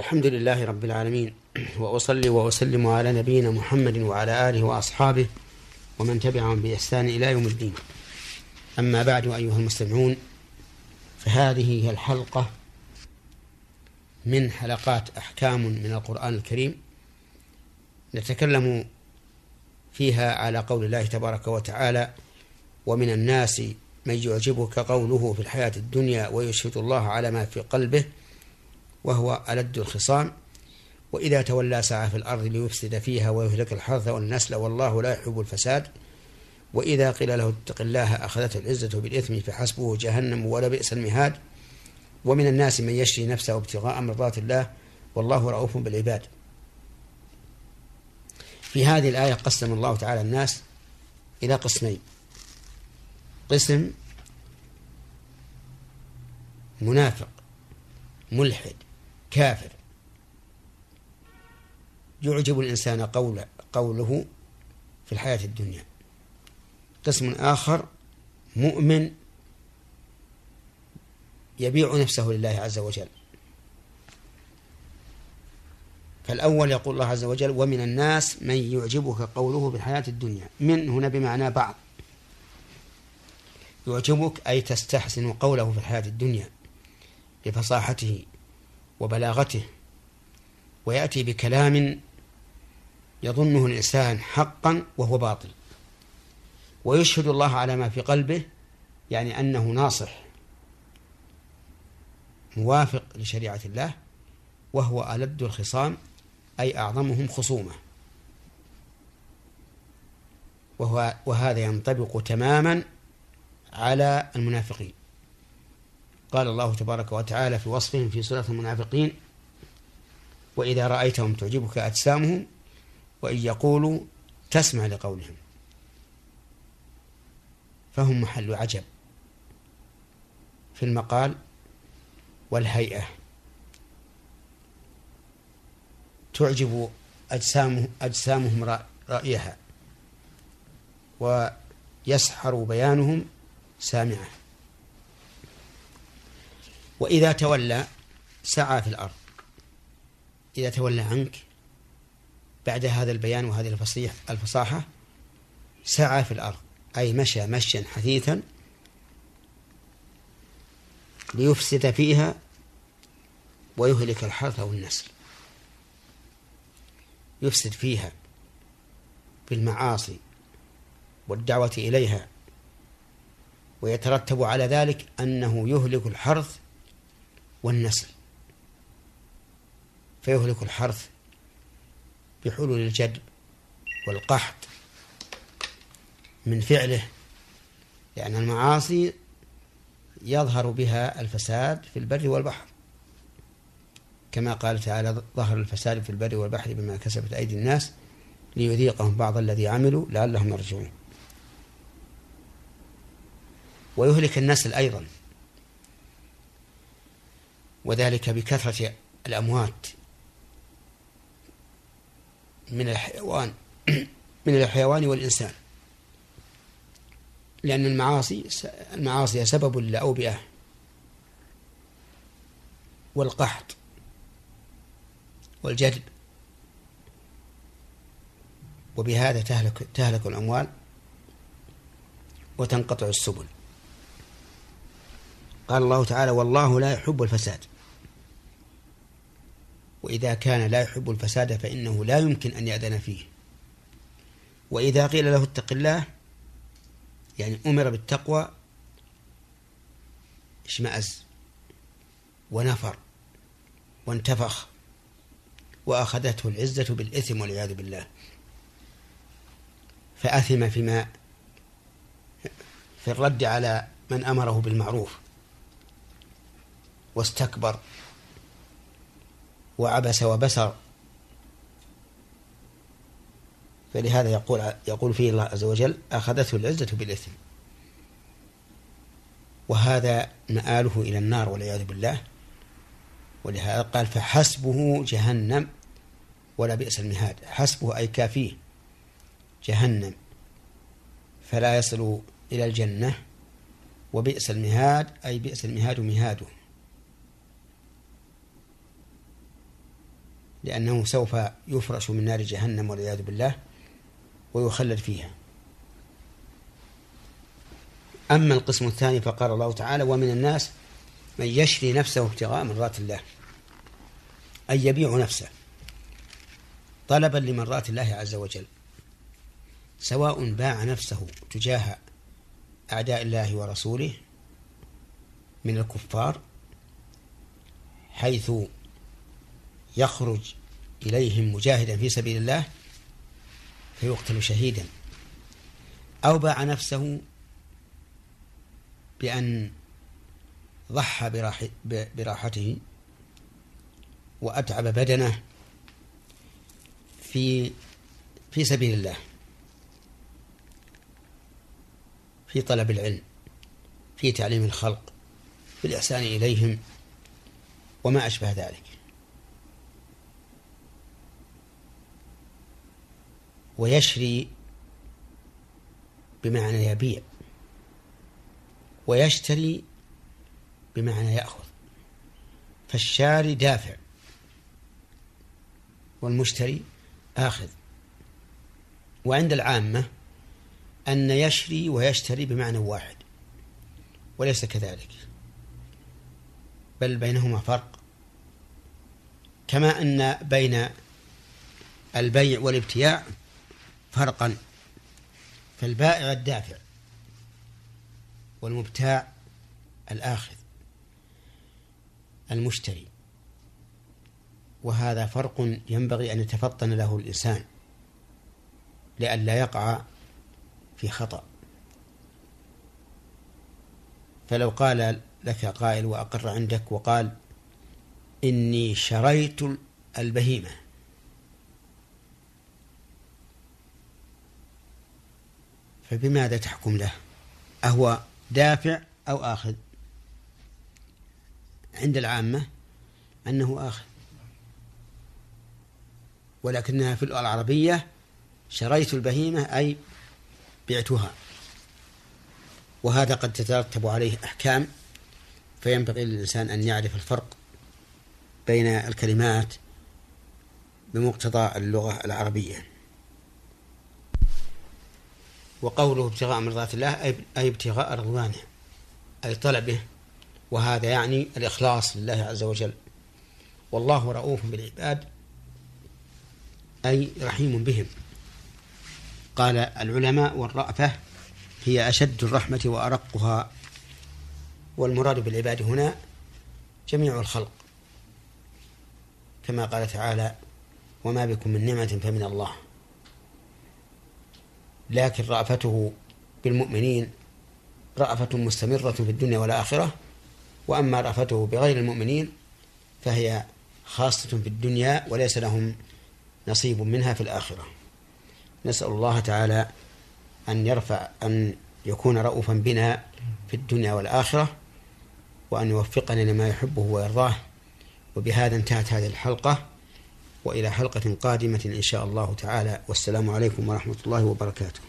الحمد لله رب العالمين. وأصلي وأسلم على نبينا محمد وعلى آله وأصحابه ومن تبعهم بإحسان إلى يوم الدين. أما بعد أيها المستمعون فهذه هي الحلقة من حلقات أحكام من القرآن الكريم. نتكلم فيها على قول الله تبارك وتعالى ومن الناس من يعجبك قوله في الحياة الدنيا ويشهد الله على ما في قلبه وهو ألد الخصام وإذا تولى سعى في الأرض ليفسد فيها ويهلك الحرث والنسل والله لا يحب الفساد. وإذا قيل له اتق الله أخذته العزة بالإثم فحسبه جهنم ولا بئس المهاد. ومن الناس من يشري نفسه ابتغاء مرضات الله والله رؤوف بالعباد. في هذه الآية قسم الله تعالى الناس إلى قسمين. قسم منافق ملحد كافر. يعجب الإنسان قول قوله في الحياة الدنيا. قسم آخر مؤمن يبيع نفسه لله عز وجل. فالأول يقول الله عز وجل ومن الناس من يعجبك قوله في الحياة الدنيا. من هنا بمعنى بعض. يعجبك أي تستحسن قوله في الحياة الدنيا بفصاحته وبلاغته ويأتي بكلام يظنه الإنسان حقا وهو باطل. ويشهد الله على ما في قلبه يعني أنه ناصح موافق لشريعة الله وهو ألد الخصام أي أعظمهم خصومة. وهو وهذا ينطبق تماما على المنافقين. قال الله تبارك وتعالى في وصفهم في سورة المنافقين وإذا رأيتهم تعجبك أجسامهم وإن يقولوا تسمع لقولهم. فهم محل عجب في المقال والهيئة. تعجب أجسامهم, أجسامهم رأيها ويسحر بيانهم سامعة. وإذا تولى سعى في الأرض. إذا تولى عنك بعد هذا البيان وهذه الفصيح الفصاحة سعى في الأرض. أي مشى مشيا حثيثا ليفسد فيها ويهلك الحرث والنسل. يفسد فيها بالمعاصي والدعوة إليها. ويترتب على ذلك أنه يهلك الحرث والنسل. فيهلك الحرث بحلول الجد والقحط من فعله لأن المعاصي يظهر بها الفساد في البر والبحر. كما قال تعالى ظهر الفساد في البر والبحر بما كسبت أيدي الناس ليذيقهم بعض الذي عملوا لعلهم يرجعون. ويهلك النسل أيضا. وذلك بكثرة الأموات من الحيوان من الحيوان والإنسان. لأن المعاصي المعاصي سبب للأوبئة والقحط والجدب وبهذا تهلك تهلك الأموال وتنقطع السبل. قال الله تعالى والله لا يحب الفساد. وإذا كان لا يحب الفساد فإنه لا يمكن أن يأذن فيه. وإذا قيل له اتق الله يعني أمر بالتقوى اشمأز ونفر وانتفخ وأخذته العزة بالإثم والعياذ بالله. فأثم فيما في الرد على من أمره بالمعروف واستكبر وعبس وبسر. فلهذا يقول يقول فيه الله عز وجل أخذته العزة بالإثم. وهذا مآله إلى النار والعياذ بالله. ولهذا قال فحسبه جهنم ولا بئس المهاد. حسبه أي كافيه. جهنم. فلا يصل إلى الجنة وبئس المهاد أي بئس المهاد مهاده. لأنه سوف يفرش من نار جهنم والعياذ بالله ويخلد فيها. أما القسم الثاني فقال الله تعالى ومن الناس من يشري نفسه ابتغاء مرات الله أي يبيع نفسه طلبا لمرات الله عز وجل سواء باع نفسه تجاه أعداء الله ورسوله من الكفار حيث يخرج إليهم مجاهدا في سبيل الله فيقتل شهيدا. أو باع نفسه بأن ضحى براحته وأتعب بدنه في في سبيل الله في طلب العلم في تعليم الخلق في الإحسان إليهم وما أشبه ذلك. ويشري بمعنى يبيع ويشتري بمعنى يأخذ. فالشاري دافع والمشتري آخذ. وعند العامة أن يشري ويشتري بمعنى واحد وليس كذلك. بل بينهما فرق. كما أن بين البيع والابتياع فرقا فالبائع الدافع والمبتاع الآخذ المشتري. وهذا فرق ينبغي أن يتفطن له الإنسان لئلا يقع في خطأ. فلو قال لك قائل وأقر عندك وقال إني شريت البهيمة فبماذا تحكم له؟ أهو دافع أو آخذ؟ عند العامة أنه آخذ. ولكنها في اللغة العربية شريت البهيمة أي بعتها. وهذا قد تترتب عليه أحكام فينبغي للإنسان أن يعرف الفرق بين الكلمات بمقتضى اللغة العربية. وقوله ابتغاء مرضات الله أي ابتغاء رضوانه أي طلبه. وهذا يعني الإخلاص لله عز وجل. والله رؤوف بالعباد أي رحيم بهم. قال العلماء والرأفة هي أشد الرحمة وأرقها. والمراد بالعباد هنا جميع الخلق. كما قال تعالى وما بكم من نعمة فمن الله. لكن رأفته بالمؤمنين رأفة مستمرة في الدنيا والآخرة وأما رأفته بغير المؤمنين فهي خاصة في الدنيا وليس لهم نصيب منها في الآخرة. نسأل الله تعالى أن يرفع أن يكون رؤوفا بنا في الدنيا والآخرة وأن يوفقنا لما يحبه ويرضاه. وبهذا انتهت هذه الحلقة. وإلى حلقة قادمة إن شاء الله تعالى. والسلام عليكم ورحمة الله وبركاته.